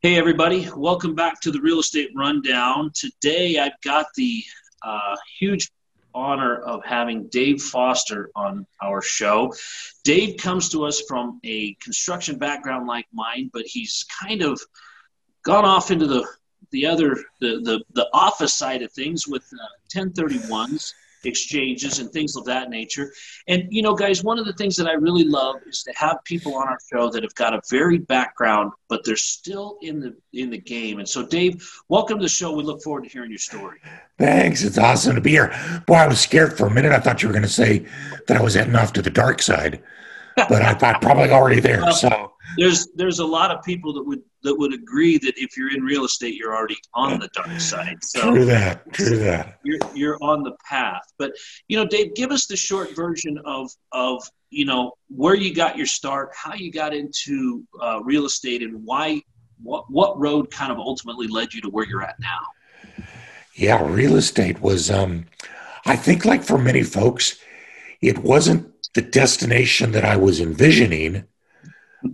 Hey, everybody. Welcome back to the Real Estate Rundown. Today, I've got the uh, huge honor of having Dave Foster on our show. Dave comes to us from a construction background like mine, but he's kind of gone off into the the other the the, the office side of things with uh, 1031s exchanges and things of that nature. And you know, guys, one of the things that I really love is to have people on our show that have got a varied background, but they're still in the in the game. And so, Dave, welcome to the show. We look forward to hearing your story. Thanks. It's awesome to be here. Boy, I was scared for a minute. I thought you were going to say that I was heading off to the dark side, but I thought probably already there. So there's there's a lot of people that would that would agree that if you're in real estate, you're already on the dark side. So true that. True that. You're you're on the path. But you know, Dave, give us the short version of of you know where you got your start, how you got into uh, real estate, and why what what road kind of ultimately led you to where you're at now. Yeah, real estate was. um I think, like for many folks, it wasn't the destination that I was envisioning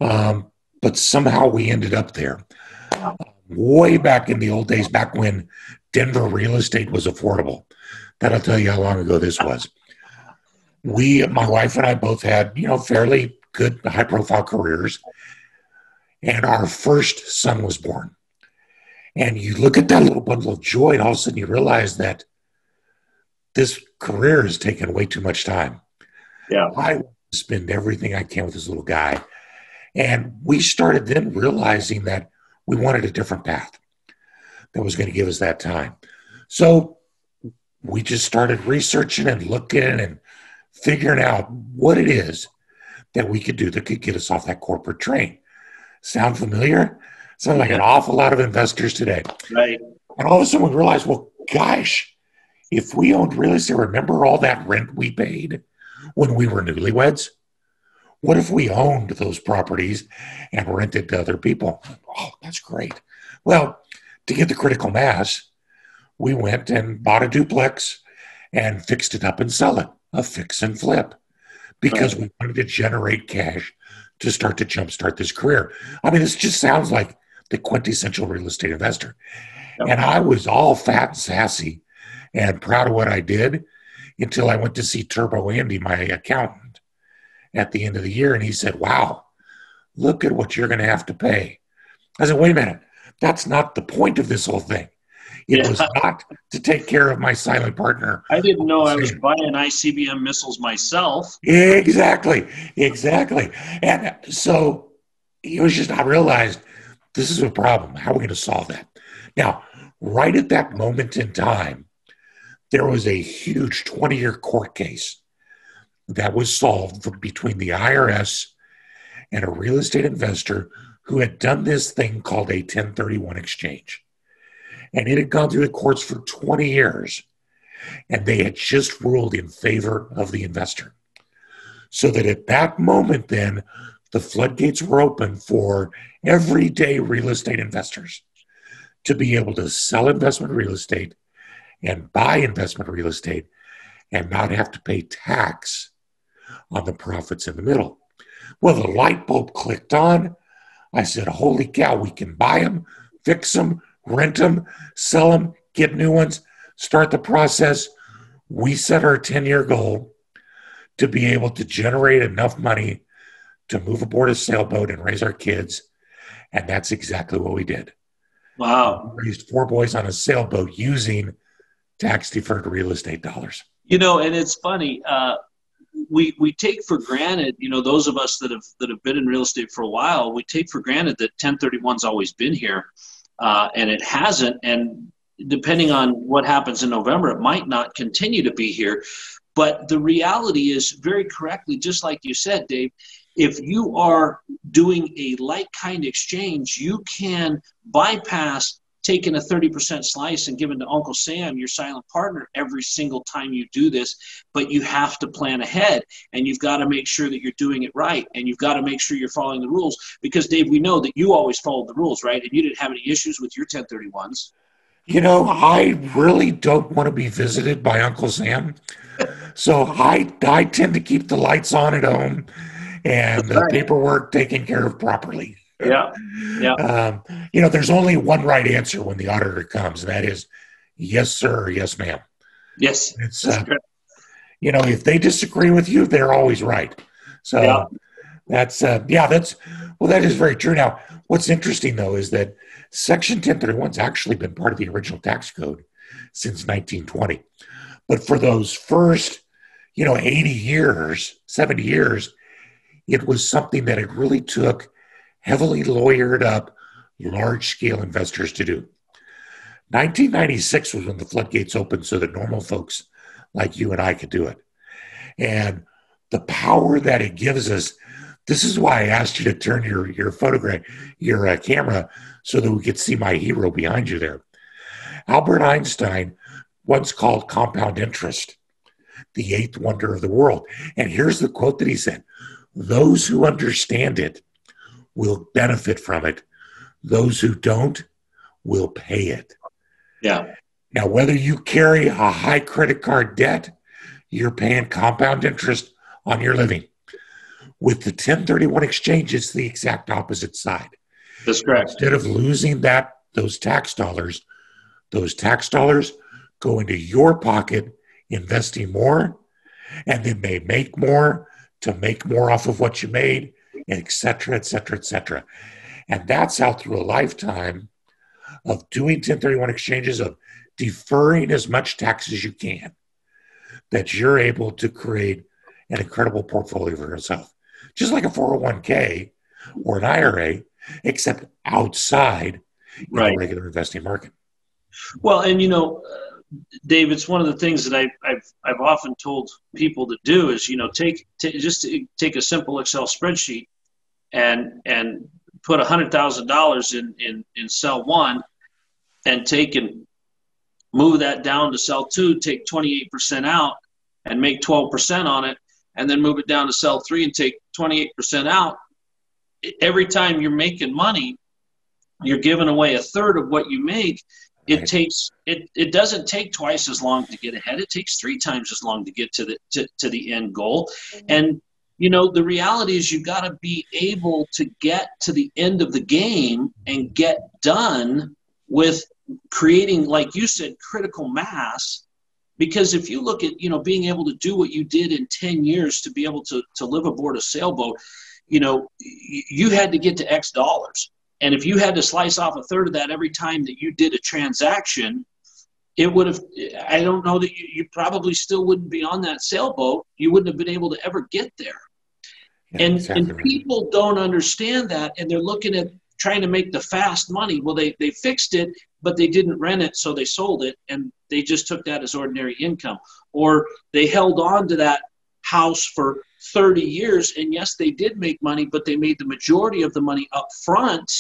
um, but somehow we ended up there. way back in the old days, back when Denver real estate was affordable. That'll tell you how long ago this was. We, my wife and I both had, you know, fairly good high profile careers. And our first son was born. And you look at that little bundle of joy, and all of a sudden you realize that this career has taken way too much time. Yeah. I spend everything I can with this little guy. And we started then realizing that we wanted a different path that was going to give us that time. So we just started researching and looking and figuring out what it is that we could do that could get us off that corporate train. Sound familiar? Sound like an awful lot of investors today. Right. And all of a sudden we realized, well, gosh, if we owned real estate, remember all that rent we paid when we were newlyweds? What if we owned those properties and rented to other people? Oh, that's great. Well, to get the critical mass, we went and bought a duplex and fixed it up and sell it, a fix and flip, because we wanted to generate cash to start to jumpstart this career. I mean, this just sounds like the quintessential real estate investor. And I was all fat and sassy and proud of what I did until I went to see Turbo Andy, my accountant at the end of the year. And he said, Wow, look at what you're going to have to pay. I said, Wait a minute. That's not the point of this whole thing. It yeah. was not to take care of my silent partner. I didn't know I was buying ICBM missiles myself. Exactly. Exactly. And so it was just, I realized this is a problem. How are we going to solve that? Now, right at that moment in time, there was a huge 20 year court case that was solved between the IRS and a real estate investor who had done this thing called a 1031 exchange. And it had gone through the courts for 20 years, and they had just ruled in favor of the investor. So that at that moment, then, the floodgates were open for everyday real estate investors to be able to sell investment real estate and buy investment real estate and not have to pay tax on the profits in the middle. Well, the light bulb clicked on. I said, Holy cow, we can buy them, fix them, rent them, sell them, get new ones, start the process. We set our 10 year goal to be able to generate enough money to move aboard a sailboat and raise our kids. And that's exactly what we did. Wow. We raised four boys on a sailboat using tax deferred real estate dollars. You know, and it's funny. Uh, we we take for granted, you know, those of us that have that have been in real estate for a while, we take for granted that 1031's always been here, uh, and it hasn't. And depending on what happens in November, it might not continue to be here. But the reality is, very correctly, just like you said, Dave, if you are doing a like kind exchange, you can bypass taking a 30% slice and giving to Uncle Sam, your silent partner, every single time you do this. But you have to plan ahead and you've got to make sure that you're doing it right. And you've got to make sure you're following the rules because, Dave, we know that you always followed the rules, right? And you didn't have any issues with your 1031s. You know, I really don't want to be visited by Uncle Sam. So I, I tend to keep the lights on at home and the paperwork taken care of properly. Yeah. Yeah. Um, you know, there's only one right answer when the auditor comes, and that is yes, sir, yes, ma'am. Yes. It's, uh, you know, if they disagree with you, they're always right. So yeah. that's, uh, yeah, that's, well, that is very true. Now, what's interesting though is that Section 1031 has actually been part of the original tax code since 1920. But for those first, you know, 80 years, 70 years, it was something that it really took heavily lawyered up large scale investors to do. 1996 was when the floodgates opened so that normal folks like you and I could do it. And the power that it gives us, this is why I asked you to turn your, your photograph, your uh, camera, so that we could see my hero behind you there. Albert Einstein once called compound interest the eighth wonder of the world. And here's the quote that he said Those who understand it will benefit from it, those who don't will pay it. Yeah. Now, whether you carry a high credit card debt, you're paying compound interest on your living. With the 1031 exchange, it's the exact opposite side. That's correct. Instead of losing that those tax dollars, those tax dollars go into your pocket, investing more, and then they make more to make more off of what you made, et cetera, et cetera, et cetera. And that's how through a lifetime of doing 1031 exchanges, of deferring as much tax as you can, that you're able to create an incredible portfolio for yourself. Just like a 401k or an IRA, except outside right. the regular investing market. Well, and you know, Dave, it's one of the things that I, have I've often told people to do is you know take, take just take a simple Excel spreadsheet and and put a hundred thousand dollars in in in cell one and take and move that down to cell two, take 28% out and make 12% on it, and then move it down to cell three and take 28% out. Every time you're making money, you're giving away a third of what you make. It right. takes it, it doesn't take twice as long to get ahead. It takes three times as long to get to the to, to the end goal. Mm-hmm. And you know, the reality is you've got to be able to get to the end of the game and get done with creating, like you said, critical mass. Because if you look at, you know, being able to do what you did in 10 years to be able to, to live aboard a sailboat, you know, you had to get to X dollars. And if you had to slice off a third of that every time that you did a transaction, it would have, I don't know that you, you probably still wouldn't be on that sailboat. You wouldn't have been able to ever get there. Yeah, and, exactly and people don't understand that. And they're looking at trying to make the fast money. Well, they, they fixed it, but they didn't rent it, so they sold it, and they just took that as ordinary income. Or they held on to that house for 30 years, and yes, they did make money, but they made the majority of the money up front,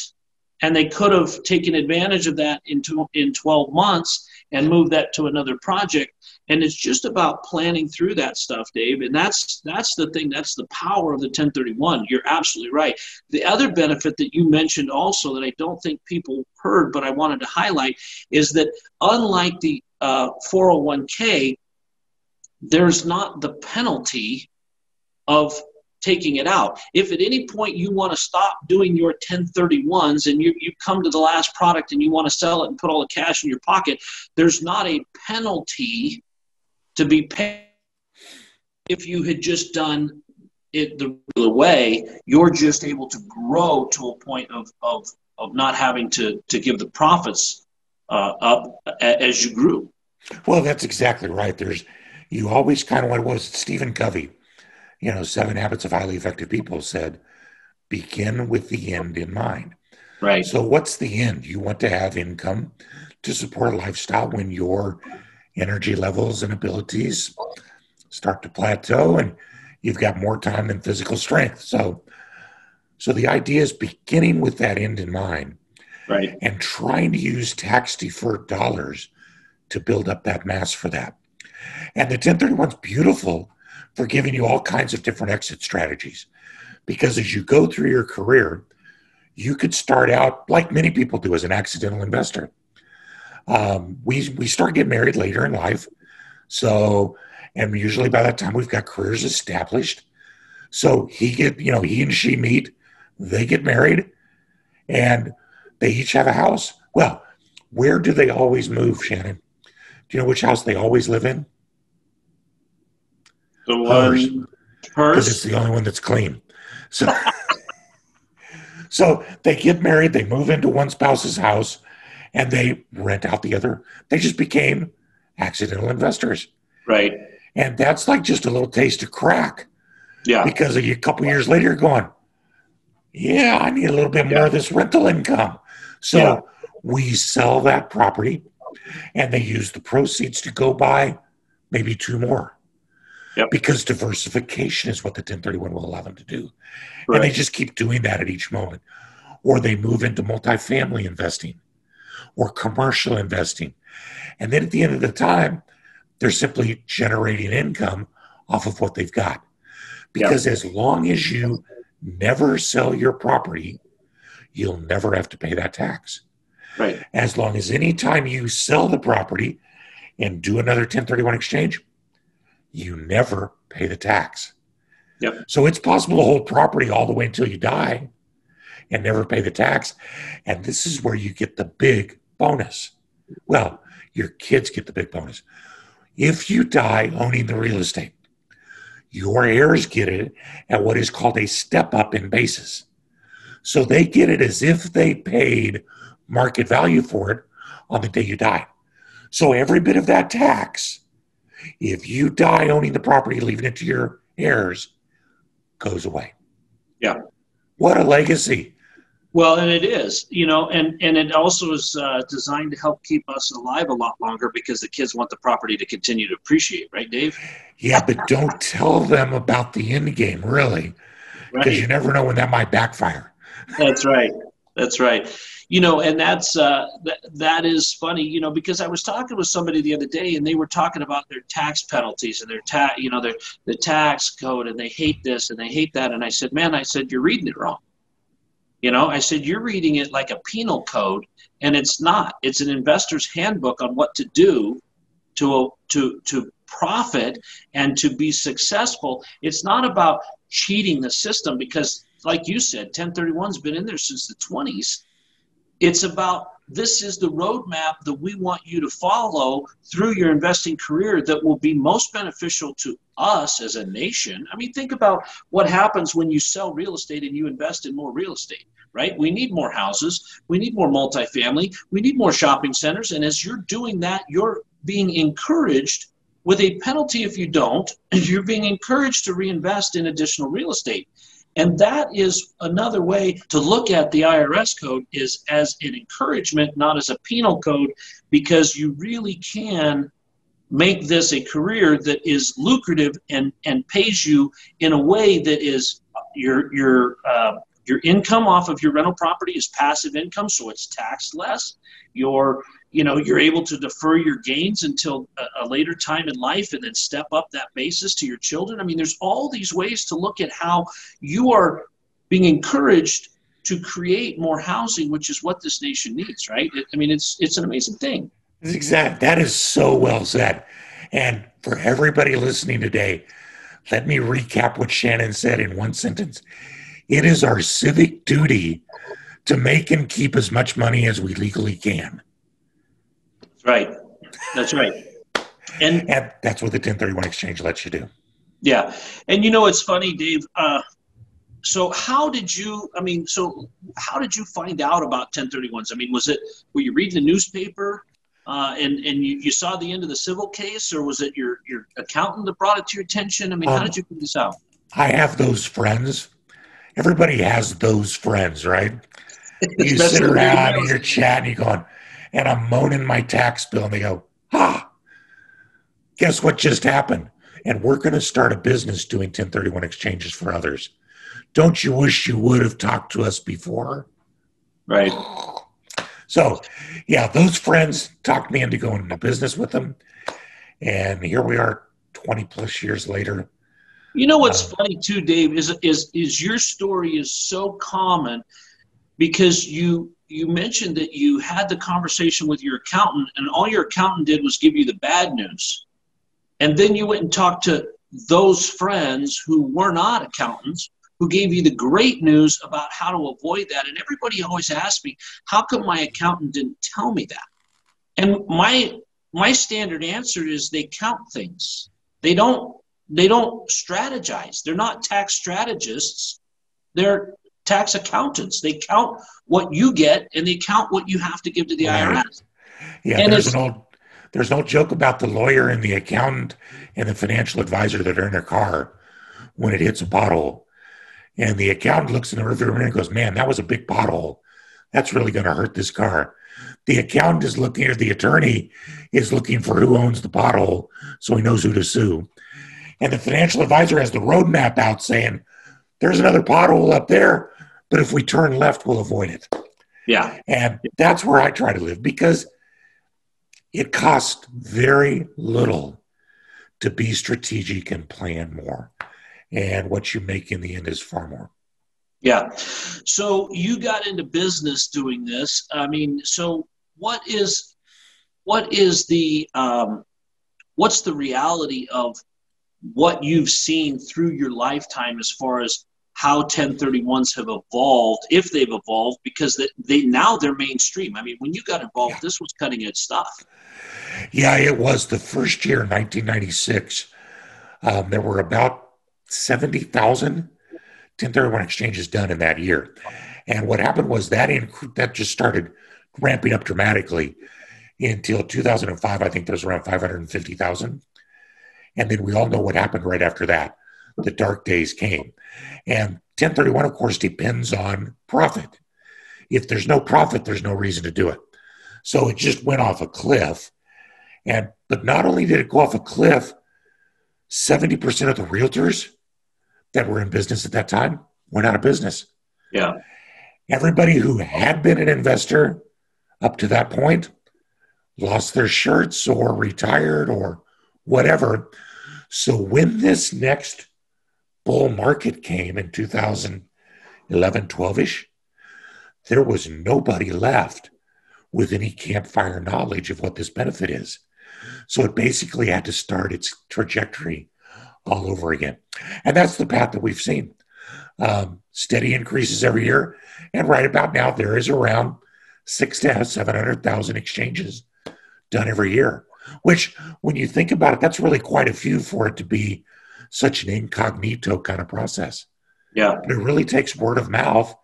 and they could have taken advantage of that in, in 12 months and moved that to another project and it's just about planning through that stuff dave. And that's that's the thing that's the power of the 1031 you're absolutely right. The other benefit that you mentioned also that i don't think people heard but i wanted to highlight is that unlike the uh, 401k there's not the penalty of taking it out. If at any point you want to stop doing your 1031s and you, you come to the last product and you want to sell it and put all the cash in your pocket, there's not a penalty to be paid. If you had just done it the, way you're just able to grow to a point of, of, of not having to, to give the profits uh, up as you grew. Well that's exactly right. There's you always kind of what was stephen covey you know seven habits of highly effective people said begin with the end in mind. Right. So what's the end? You want to have income to support a lifestyle when you're energy levels and abilities start to plateau and you've got more time than physical strength. So so the idea is beginning with that end in mind right. and trying to use tax deferred dollars to build up that mass for that. And the 1031 is beautiful for giving you all kinds of different exit strategies because as you go through your career you could start out like many people do as an accidental investor um, we we start getting married later in life, so and usually by that time we've got careers established. So he get you know he and she meet, they get married, and they each have a house. Well, where do they always move, Shannon? Do you know which house they always live in? The one because it's the only one that's clean. So, so they get married, they move into one spouse's house, and they rent out the other. They just became accidental investors, right? And that's like just a little taste of crack. Yeah. Because a couple years later, you're going, yeah, I need a little bit more yeah. of this rental income. So yeah. we sell that property, and they use the proceeds to go buy maybe two more. Yep. Because diversification is what the 1031 will allow them to do. Right. And they just keep doing that at each moment. Or they move into multifamily investing or commercial investing. And then at the end of the time, they're simply generating income off of what they've got. Because as long as you never sell your property, you'll never have to pay that tax. Right. As long as any time you sell the property and do another 1031 exchange, you never pay the tax. Yep. So it's possible to hold property all the way until you die and never pay the tax. And this is where you get the big bonus. Well, your kids get the big bonus. If you die owning the real estate, your heirs get it at what is called a step up in basis. So they get it as if they paid market value for it on the day you die. So every bit of that tax if you die owning the property, leaving it to your heirs, goes away. Yeah. What a legacy. Well, and it is, you know, and, and it also is uh, designed to help keep us alive a lot longer because the kids want the property to continue to appreciate, right, Dave? Yeah, but don't tell them about the end game, really, because right. you never know when that might backfire. That's right. That's right you know, and that's uh, th- that is funny, you know, because I was talking with somebody the other day, and they were talking about their tax penalties and their tax, you know, their the tax code, and they hate this and they hate that, and I said, man, I said you're reading it wrong. You know, I said you're reading it like a penal code, and it's not. It's an investor's handbook on what to do to to to profit and to be successful. It's not about cheating the system because, like you said, 1031's been in there since the 20s it's about this is the roadmap that we want you to follow through your investing career that will be most beneficial to us as a nation. I mean, think about what happens when you sell real estate and you invest in more real estate, right? We need more houses, we need more multifamily, we need more shopping centers. And as you're doing that, you're being encouraged with a penalty if you don't, you're being encouraged to reinvest in additional real estate. And that is another way to look at the IRS code is as an encouragement, not as a penal code, because you really can make this a career that is lucrative and, and pays you in a way that is your your uh, your income off of your rental property is passive income, so it's taxed less. Your you know you're able to defer your gains until a, a, later time in life and then step up that basis to your children. I mean there's all these ways to look at how you are being encouraged to create more housing which is what this nation needs right? I mean it's it's an amazing thing. Exact that is so well said. And for everybody listening today let me recap what shannon said in one sentence it is our civic duty to make and keep as much money as we legally can That's Right. That's right. And, and that's what the 1031 exchange lets you do. Yeah. And you know, it's funny, Dave. Uh, so how did you, I mean, so how did you find out about 1031s? I mean, was it, were you reading the newspaper? Uh, and and you, you saw the end of the civil case, or was it your your accountant that brought it to your attention? I mean, um, how did you figure this out? I have those friends. Everybody has those friends, right? You sit around and you're chatting, you're going, and I'm moaning my tax bill, and they go, ah, guess what just happened? And we're going to start a business doing 1031 exchanges for others. Don't you wish you would have talked to us before? Right. So, yeah, those friends talked me into going into business with them. And here we are 20 plus years later. You know what's funny too, Dave, is is is your story is so common because you you mentioned that you had the conversation with your accountant and all your accountant did was give you the bad news and then you went and talked to those friends who were not accountants who gave you the great news about how to avoid that. And everybody always asks me, how come my accountant didn't tell me that? And my my standard answer is they count things. They don't they don't strategize. They're not tax strategists. They're tax accountants. They count what you get and they count what you have to give to the right. IRS. Yeah, and there's an old there's no joke about the lawyer and the accountant and the financial advisor that are in their car when it hits a pothole. And the accountant looks in the rearview mirror and goes, Man, that was a big pothole. That's really going to hurt this car. The accountant is looking, or the attorney is looking for who owns the pothole so he knows who to sue. And the financial advisor has the roadmap out saying, There's another pothole up there, but if we turn left, we'll avoid it. Yeah. And that's where I try to live because it costs very little to be strategic and plan more. And what you make in the end is far more. Yeah. So you got into business doing this. I mean, so what is what is the um, what's the reality of what you've seen through your lifetime as far as how 1031s have evolved, if they've evolved, because they, they now they're mainstream. I mean, when you got involved, yeah. this was cutting edge stuff. Yeah, it was the first year 1996. Um, there were about 70,000 1031 exchanges done in that year. And what happened was that inc- that just started ramping up dramatically until 2005. I think there was around 550,000. And then we all know what happened right after that. The dark days came. And 1031, of course, depends on profit. If there's no profit, there's no reason to do it. So it just went off a cliff. And but not only did it go off a cliff, 70% of the realtors that were in business at that time went out of business. Yeah. Everybody who had been an investor up to that point lost their shirts or retired or whatever. So when this next bull market came in 2011, 12 ish, there was nobody left with any campfire knowledge of what this benefit is. So it basically had to start its trajectory all over again. And that's the path that we've seen. Um, steady increases every year. And right about now, there is around six to 700,000 exchanges done every year, which, when you think about it, that's really quite a few for it to be such an incognito kind of process. Yeah. But it really takes word of mouth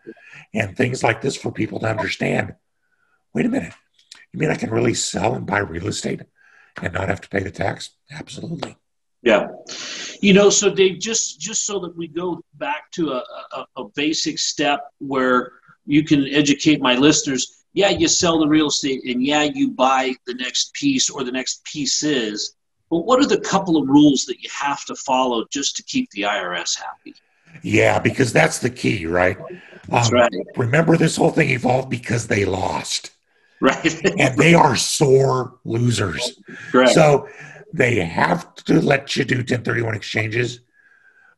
and things like this for people to understand wait a minute, you mean I can really sell and buy real estate and not have to pay the tax? Absolutely. Yeah. You know, so Dave, just just so that we go back to a, a, a, basic step where you can educate my listeners. Yeah, you sell the real estate, and yeah, you buy the next piece or the next pieces. But what are the couple of rules that you have to follow just to keep the IRS happy? Yeah, because that's the key, right? That's um, right. Remember, this whole thing evolved because they lost. Right. and they are sore losers. Correct. So they have to let you do 1031 exchanges,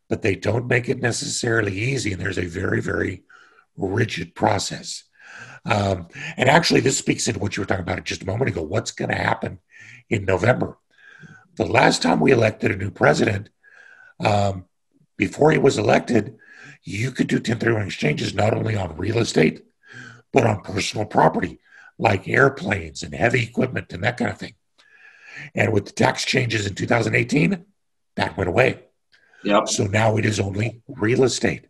but they don't make it necessarily easy. And there's a very, very rigid process. Um, and actually, this speaks into what you were talking about just a moment ago. What's going to happen in November? The last time we elected a new president, um, before he was elected, you could do 1031 exchanges not only on real estate, but on personal property like airplanes and heavy equipment and that kind of thing. And with the tax changes in 2018, that went away. Yep. So now it is only real estate.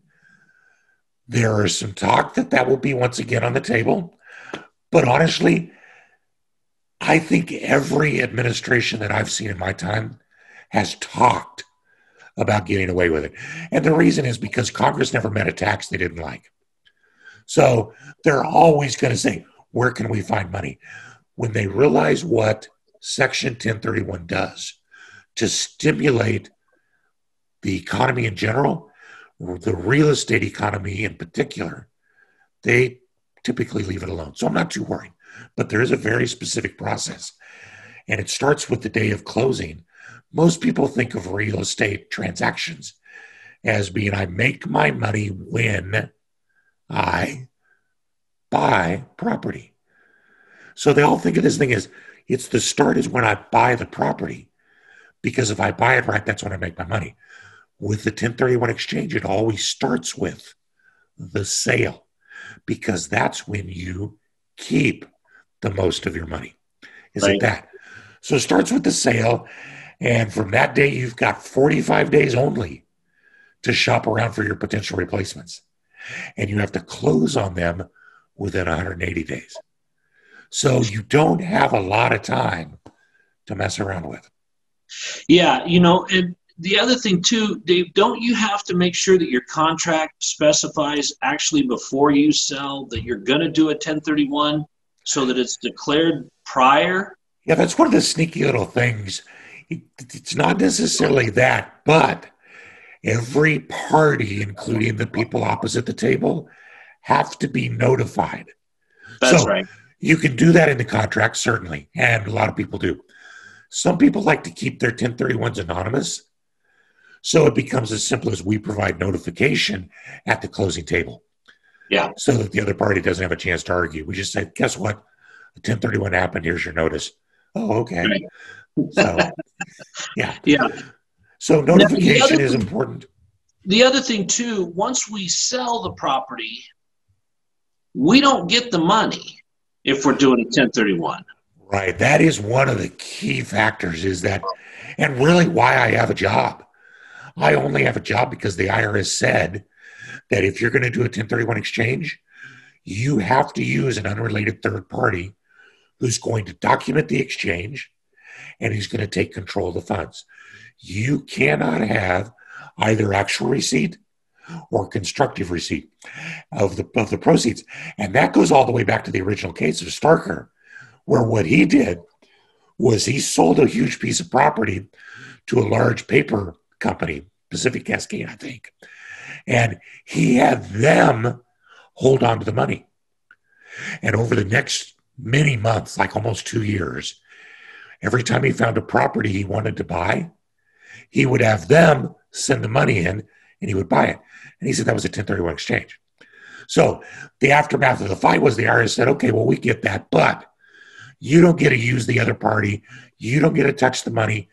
There is some talk that that will be once again on the table. But honestly, I think every administration that I've seen in my time has talked about getting away with it. And the reason is because Congress never met a tax they didn't like. So they're always going to say, where can we find money? When they realize what Section 1031 does to stimulate the economy in general, the real estate economy in particular, they typically leave it alone. So I'm not too worried. But there is a very specific process. And it starts with the day of closing. Most people think of real estate transactions as being I make my money when I buy property. So they all think of this thing as it's the start is when I buy the property. Because if I buy it right, that's when I make my money. With the 1031 exchange, it always starts with the sale because that's when you keep the most of your money. Is right. it that? So it starts with the sale. And from that day, you've got 45 days only to shop around for your potential replacements. And you have to close on them within 180 days. So you don't have a lot of time to mess around with. Yeah, you know, and the other thing too, Dave, don't you have to make sure that your contract specifies actually before you sell that you're going to do a 1031 so that it's declared prior? Yeah, that's one of the sneaky little things. It's not necessarily that, but every party, including the people opposite the table, have to be notified. That's so right. You can do that in the contract, certainly, and a lot of people do. Some people like to keep their 1031s anonymous. So it becomes as simple as we provide notification at the closing table. Yeah. So that the other party doesn't have a chance to argue. We just say, guess what? 1031 happened. Here's your notice. Oh, okay. Right. So, yeah. Yeah. So notification is thing, important. The other thing, too, once we sell the property, we don't get the money if we're doing a 1031. Right. That is one of the key factors is that, and really why I have a job. I only have a job because the IRS said that if you're going to do a 1031 exchange, you have to use an unrelated third party who's going to document the exchange and he's going to take control of the funds. You cannot have either actual receipt or constructive receipt of the of the proceeds. And that goes all the way back to the original case of Starker, where what he did was he sold a huge piece of property to a large paper company, Pacific Cascade, I think. And he had them hold on to the money. And over the next many months, like almost two years, every time he found a property he wanted to buy, he would have them send the money in and he would buy it. And he said that was a 1031 exchange. So the aftermath of the fight was the IRS said, okay, well, we get that, but you don't get to use the other party. You don't get to touch the money.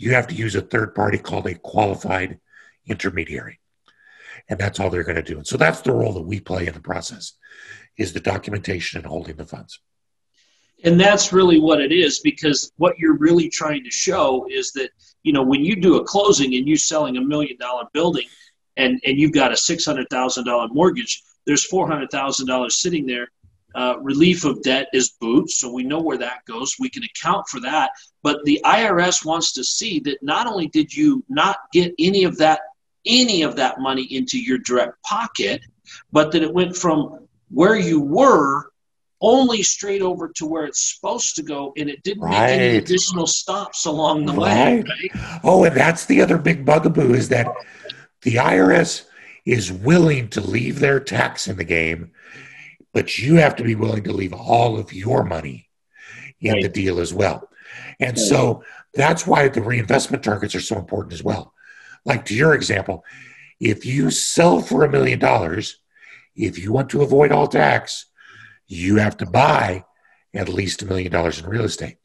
You have to use a third party called a qualified intermediary. And that's all they're going to do. And so that's the role that we play in the process is the documentation and holding the funds. And that's really what it is because what you're really trying to show is that you know, when you do a closing and you're selling a million dollar building and, and you've got a $600,000 mortgage, there's $400,000 sitting there. Uh, relief of debt is boots, so we know where that goes. We can account for that. But the IRS wants to see that not only did you not get any of that any of that money into your direct pocket, but that it went from where you were only straight over to where it's supposed to go, and it didn't right. make any additional stops along the right. way. Right? Oh, and that's the other big bugaboo is that the IRS is willing to leave their tax in the game, but you have to be willing to leave all of your money in right. the deal as well. And so that's why the reinvestment targets are so important as well. Like to your example, if you sell for a million dollars, if you want to avoid all tax, you have to buy at least a million dollars in real estate.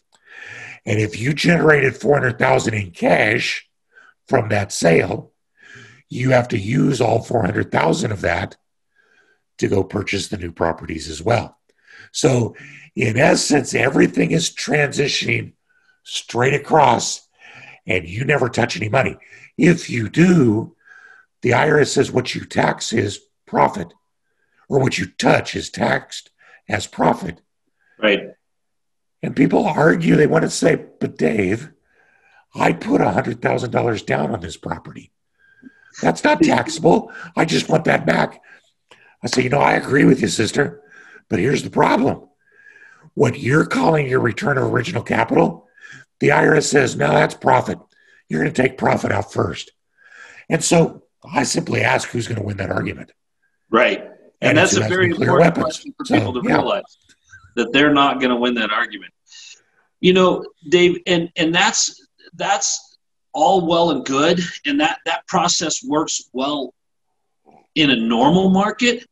And if you generated 400,000 in cash from that sale, you have to use all 400,000 of that to go purchase the new properties as well. So, in essence, everything is transitioning straight across, and you never touch any money. If you do, the IRS says what you tax is profit, or what you touch is taxed as profit. Right. And people argue, they want to say, but Dave, I put $100,000 down on this property. That's not taxable. I just want that back. I say, you know, I agree with you, sister, but here's the problem. What you're calling your return of original capital, the IRS says, no, that's profit. You're going to take profit out first. And so I simply ask who's going to win that argument. Right. And, and that's a very important weapons. question for so, people to yeah. realize that they're not going to win that argument. You know, Dave, and and that's that's all well and good, and that that process works well in a normal market.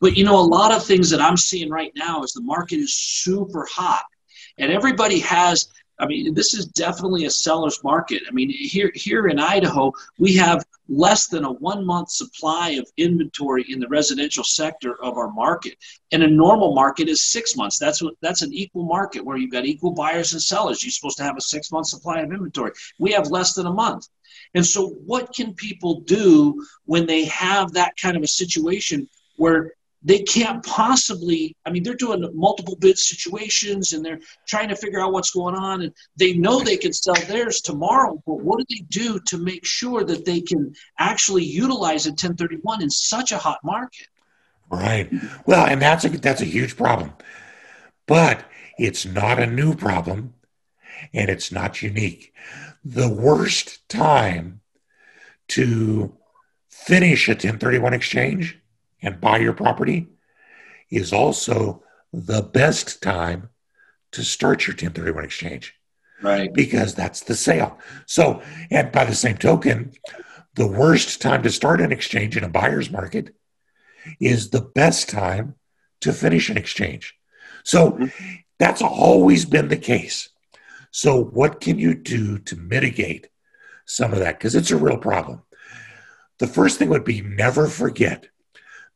But you know, a lot of things that I'm seeing right now is the market is super hot, and everybody has I mean, this is definitely a seller's market. I mean, here here in Idaho, we have less than a one month supply of inventory in the residential sector of our market. And a normal market is six months. That's what that's an equal market where you've got equal buyers and sellers. You're supposed to have a six month supply of inventory. We have less than a month. And so, what can people do when they have that kind of a situation where they can't possibly i mean they're doing multiple bid situations and they're trying to figure out what's going on and they know they can sell theirs tomorrow but what do they do to make sure that they can actually utilize a 1031 in such a hot market? Right. Well and that's a that's a huge problem but it's not a new problem and it's not unique. The worst time to finish a 1031 exchange and buy your property is also the best time to start your 1031 exchange. Right. Because that's the sale. So, and by the same token, the worst time to start an exchange in a buyer's market is the best time to finish an exchange. So, mm-hmm. that's always been the case. So, what can you do to mitigate some of that? Because it's a real problem. The first thing would be never forget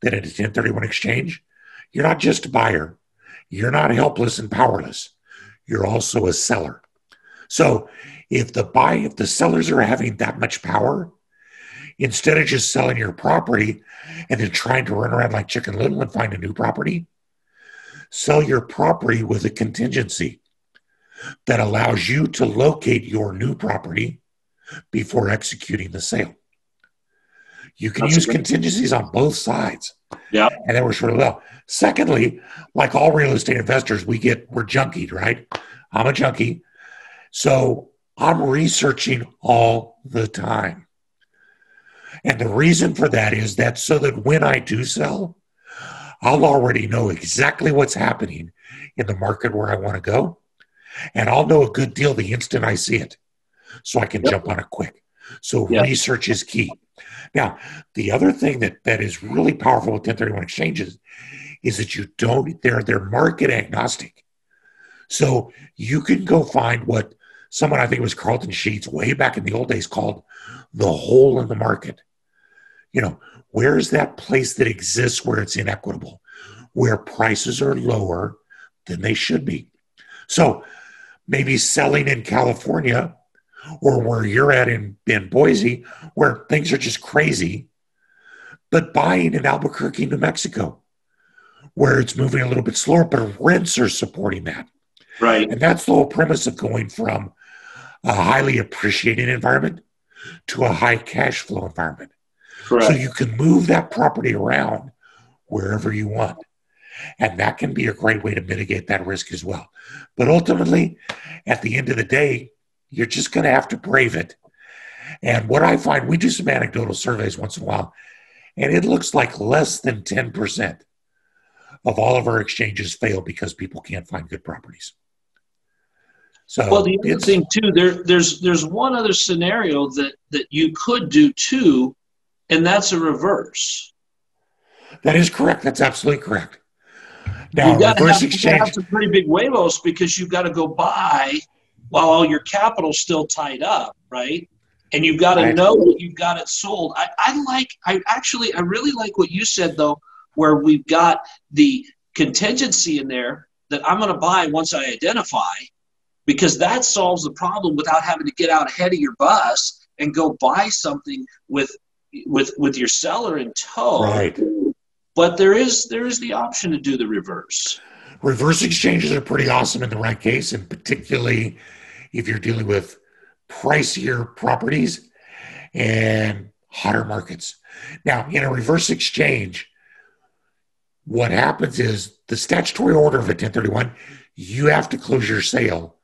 that at a 1031 exchange, you're not just a buyer, you're not helpless and powerless. You're also a seller. So if the buy, if the sellers are having that much power, instead of just selling your property and then trying to run around like Chicken Little and find a new property, sell your property with a contingency that allows you to locate your new property before executing the sale. You can That's use contingencies on both sides. Yeah. And that works really well. Secondly, like all real estate investors, we get we're junkied, right? I'm a junkie. So I'm researching all the time. And the reason for that is that so that when I do sell, I'll already know exactly what's happening in the market where I want to go. And I'll know a good deal the instant I see it. So I can yep. jump on it quick. So yep. research is key. Now, the other thing that, that is really powerful with 1031 exchanges is that you don't, they're, they're market agnostic. So you can go find what someone, I think it was Carleton Sheets way back in the old days called the hole in the market. You know, where is that place that exists where it's inequitable, where prices are lower than they should be? So maybe selling in California or where you're at in, in Boise, where things are just crazy, but buying in Albuquerque, New Mexico, where it's moving a little bit slower, but rents are supporting that. Right. And that's the whole premise of going from a highly appreciated environment to a high cash flow environment. Correct. So you can move that property around wherever you want. And that can be a great way to mitigate that risk as well. But ultimately, at the end of the day, you're just going to have to brave it. And what I find, we do some anecdotal surveys once in a while, and it looks like less than 10% of all of our exchanges fail because people can't find good properties. So well, the other thing too, there, there's there's one other scenario that that you could do too, and that's a reverse. That is correct. That's absolutely correct. Now, reverse have, exchange. Have some pretty big huevos because you've got to go buy while all your capital's still tied up, right? And you've got to right. know that you've got it sold. I, I like, I actually, I really like what you said though, where we've got the contingency in there that I'm going to buy once I identify, because that solves the problem without having to get out ahead of your bus and go buy something with with with your seller in tow. Right. But there is there is the option to do the reverse. Reverse exchanges are pretty awesome in the right case, and particularly if you're dealing with pricier properties and hotter markets. Now, in a reverse exchange, what happens is the statutory order of a 1031, you have to close your sale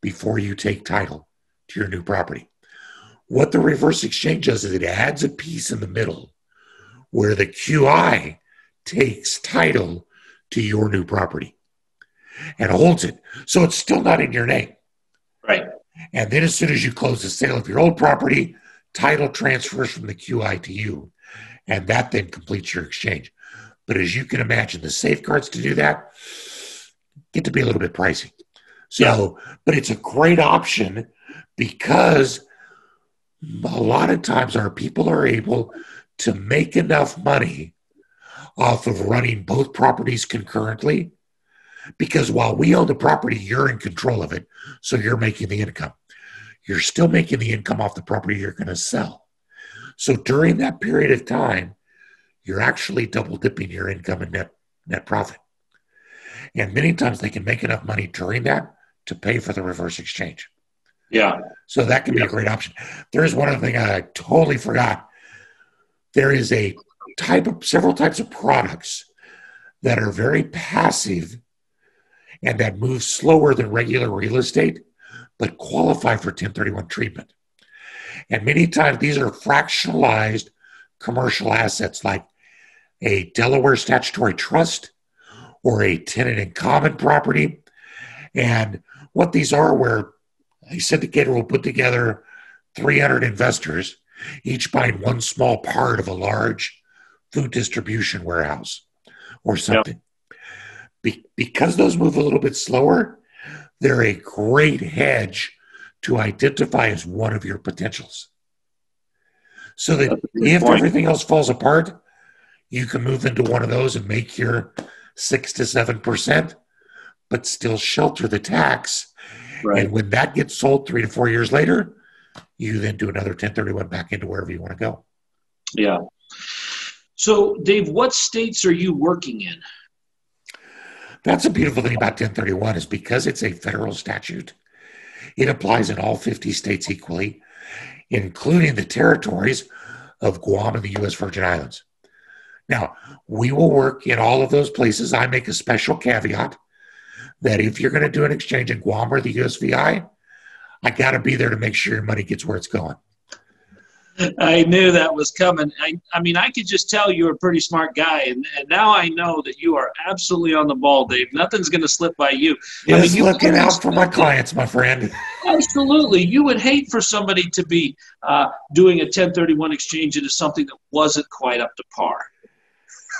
before you take title to your new property. What the reverse exchange does is it adds a piece in the middle where the QI takes title to your new property and holds it. So it's still not in your name. Right. And then as soon as you close the sale of your old property, title transfers from the QI to you. And that then completes your exchange. But as you can imagine, the safeguards to do that get to be a little bit pricey. So, yeah. but it's a great option because a lot of times our people are able to make enough money off of running both properties concurrently because while we own the property, you're in control of it. So you're making the income. You're still making the income off the property you're going to sell. So during that period of time, you're actually double dipping your income and net, net profit. And many times they can make enough money during that to pay for the reverse exchange. Yeah. So that can be yeah. a great option. There is one other thing I totally forgot. There is a type of several types of products that are very passive and that move slower than regular real estate, but qualify for 1031 treatment. And many times these are fractionalized commercial assets like a Delaware statutory trust or a tenant in common property. And what these are, where a syndicator will put together 300 investors, each buying one small part of a large food distribution warehouse or something. Yep. Be- because those move a little bit slower, they're a great hedge to identify as one of your potentials. So that if point. everything else falls apart, you can move into one of those and make your six to seven percent, but still shelter the tax. Right. And when that gets sold three to four years later, you then do another 1031 back into wherever you want to go. Yeah. So, Dave, what states are you working in? That's a beautiful thing about 1031 is because it's a federal statute, it applies in all 50 states equally, including the territories of Guam and the U.S. Virgin Islands. Now, we will work in all of those places. I make a special caveat that if you're going to do an exchange in Guam or the USVI, I got to be there to make sure your money gets where it's going. I knew that was coming. I, I mean, I could just tell you are a pretty smart guy, and, and now I know that you are absolutely on the ball, Dave. Nothing's going to slip by you. Just I mean, looking out for my clients, my friend. Absolutely, you would hate for somebody to be uh, doing a 1031 exchange into something that wasn't quite up to par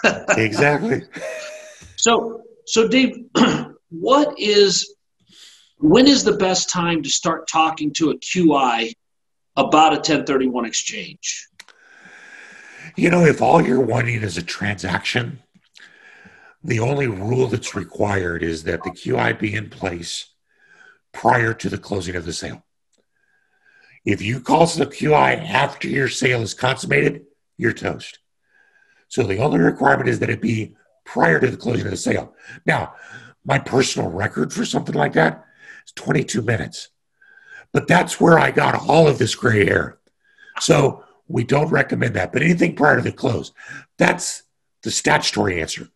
exactly. So, so Dave, what is when is the best time to start talking to a QI about a 1031 exchange? You know, if all you're wanting is a transaction, the only rule that's required is that the QI be in place prior to the closing of the sale. If you call the QI after your sale is consummated, you're toast. So the only requirement is that it be prior to the closing of the sale. Now, my personal record for something like that is 22 minutes. But that's where I got all of this gray hair. So we don't recommend that. But anything prior to the close, that's the statutory answer.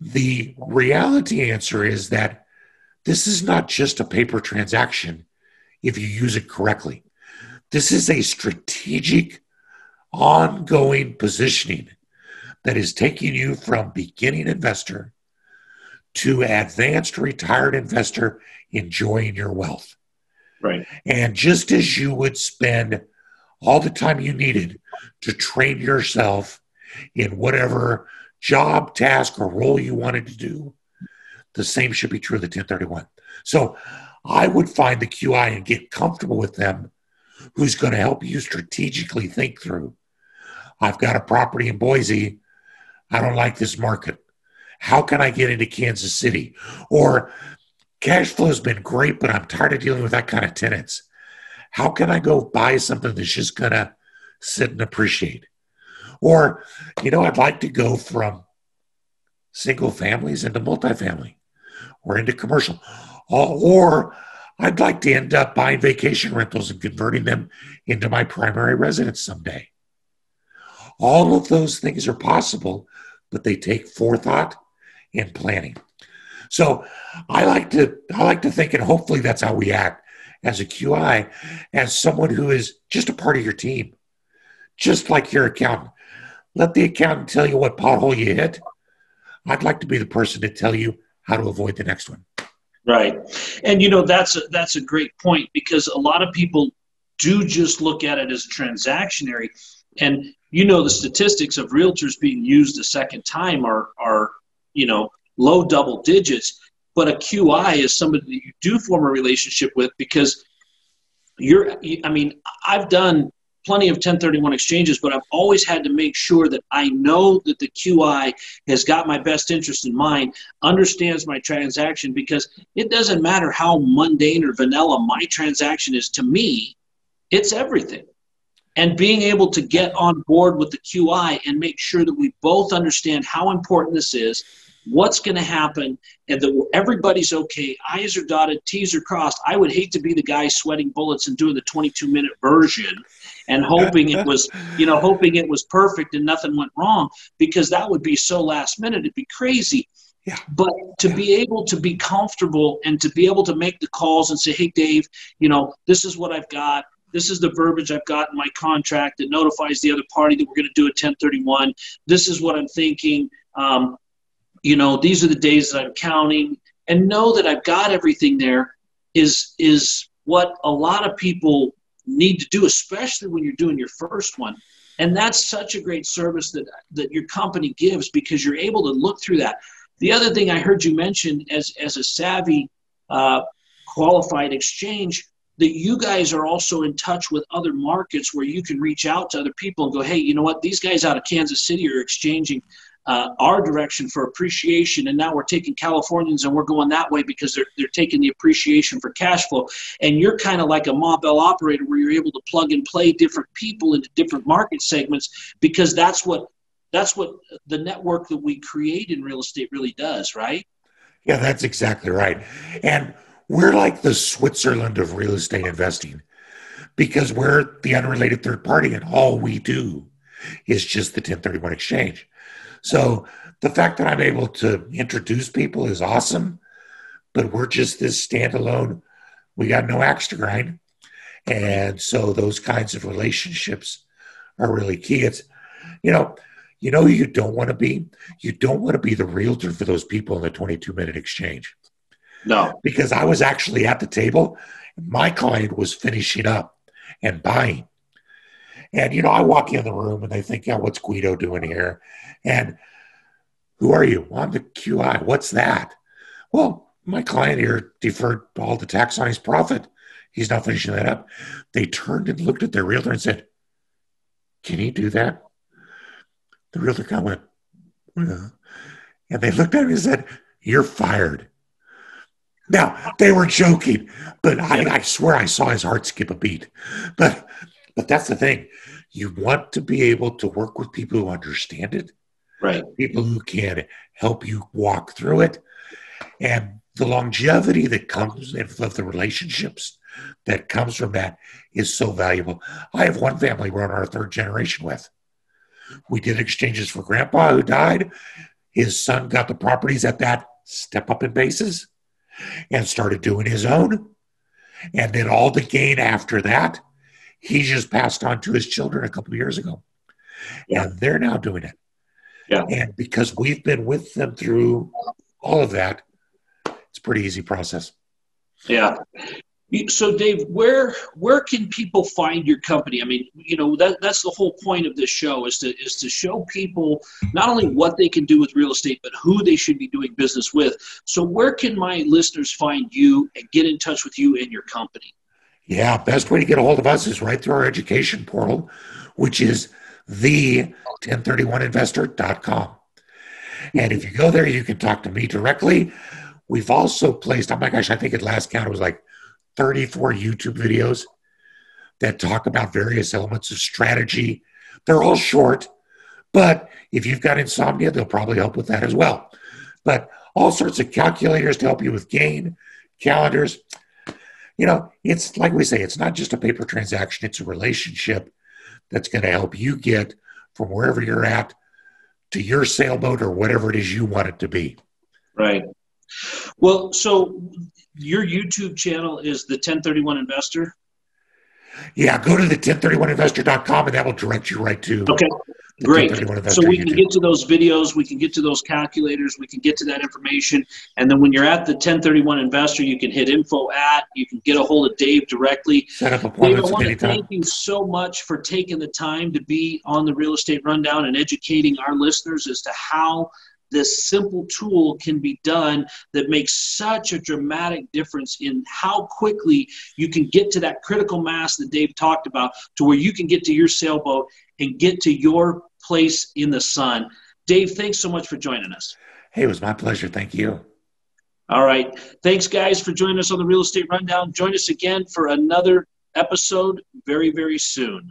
The reality answer is that this is not just a paper transaction if you use it correctly. This is a strategic ongoing positioning that is taking you from beginning investor to advanced retired investor enjoying your wealth. Right. And just as you would spend all the time you needed to train yourself in whatever job, task, or role you wanted to do, the same should be true of the 1031. So I would find the QI and get comfortable with them who's going to help you strategically think through I've got a property in Boise. I don't like this market. How can I get into Kansas City? Or cash flow has been great, but I'm tired of dealing with that kind of tenants. How can I go buy something that's just to sit and appreciate? Or, you know, I'd like to go from single families into multifamily or into commercial. Uh, or I'd like to end up buying vacation rentals and converting them into my primary residence someday. All of those things are possible, but they take forethought and planning. So I like to I like to think, and hopefully that's how we act as a QI, as someone who is just a part of your team, just like your accountant. Let the accountant tell you what pothole you hit. I'd like to be the person to tell you how to avoid the next one. Right, and you know that's a, that's a great point because a lot of people do just look at it as transactionary, and you know the statistics of realtors being used a second time are are you know low double digits but a QI is somebody that you do form a relationship with because you're. I mean, I've done plenty of 1031 exchanges, but I've always had to make sure that I know that the QI has got my best interest in mind, understands my transaction, because it doesn't matter how mundane or vanilla my transaction is to me, it's everything. And being able to get on board with the QI and make sure that we both understand how important this is, what's going to happen, and that everybody's okay. I's are dotted, T's are crossed. I would hate to be the guy sweating bullets and doing the 22 minute version and hoping it was, you know, hoping it was perfect and nothing went wrong because that would be so last minute. It'd be crazy. Yeah. But to yeah. be able to be comfortable and to be able to make the calls and say, hey, Dave, you know, this is what I've got. This is the verbiage I've got in my contract that notifies the other party that we're going to do a 1031. This is what I'm thinking. Um, you know, these are the days that I'm counting, and know that I've got everything there is is what a lot of people need to do, especially when you're doing your first one. And that's such a great service that that your company gives because you're able to look through that. The other thing I heard you mention as as a savvy uh, qualified exchange that you guys are also in touch with other markets where you can reach out to other people and go, hey, you know what, these guys out of Kansas City are exchanging uh, our direction for appreciation, and now we're taking Californians and we're going that way because they're they're taking the appreciation for cash flow. And you're kind of like a Ma Bell operator where you're able to plug and play different people into different market segments because that's what that's what the network that we create in real estate really does, right? Yeah, that's exactly right. And we're like the Switzerland of real estate investing because we're the unrelated third party and all we do is just the 1031 exchange. So the fact that I'm able to introduce people is awesome, but we're just this standalone. We got no axe to grind. And so those kinds of relationships are really key. It's, you know, you know you don't want to be? You don't want to be the realtor for those people in the 22 minute exchange. No. Because I was actually at the table. My client was finishing up and buying. And, you know, I walk in the room and they think, yeah, what's Guido doing here? And who are you? Well, I'm the QI. What's that? Well, my client here deferred all the tax on his profit. He's not finishing that up. They turned and looked at their realtor and said, Can he do that? The realtor kind of went, well. and they looked at him and said, You're fired. Now they were joking, but I, I swear I saw his heart skip a beat. But but that's the thing. You want to be able to work with people who understand it right. People who can help you walk through it. And the longevity that comes of the relationships that comes from that is so valuable. I have one family we're on our third generation with. We did exchanges for grandpa who died. His son got the properties at that step up in basis and started doing his own. And then all the gain after that he just passed on to his children a couple of years ago. Yeah. and they're now doing it yeah. And because we've been with them through all of that, it's a pretty easy process. Yeah. So, Dave, where where can people find your company? I mean, you know that that's the whole point of this show is to is to show people not only what they can do with real estate, but who they should be doing business with. So, where can my listeners find you and get in touch with you and your company? Yeah, best way to get a hold of us is right through our education portal, which is the 1031investor.com. And if you go there, you can talk to me directly. We've also placed, oh my gosh, I think at last count it was like 34 YouTube videos that talk about various elements of strategy. They're all short, but if you've got insomnia, they'll probably help with that as well. But all sorts of calculators to help you with gain, calendars. You know, it's like we say, it's not just a paper transaction, it's a relationship that's going to help you get from wherever you're at to your sailboat or whatever it is you want it to be. Right. Well, so your YouTube channel is the 1031 Investor? Yeah, go to the 1031investor.com and that will direct you right to okay. Great. So we can get to those videos, we can get to those calculators, we can get to that information. And then when you're at the 1031 investor, you can hit info at, you can get a hold of Dave directly. Set up appointments Dave, I want to thank you so much for taking the time to be on the real estate rundown and educating our listeners as to how this simple tool can be done that makes such a dramatic difference in how quickly you can get to that critical mass that Dave talked about to where you can get to your sailboat and get to your place in the sun. Dave, thanks so much for joining us. Hey, it was my pleasure. Thank you. All right. Thanks, guys, for joining us on the Real Estate Rundown. Join us again for another episode very, very soon.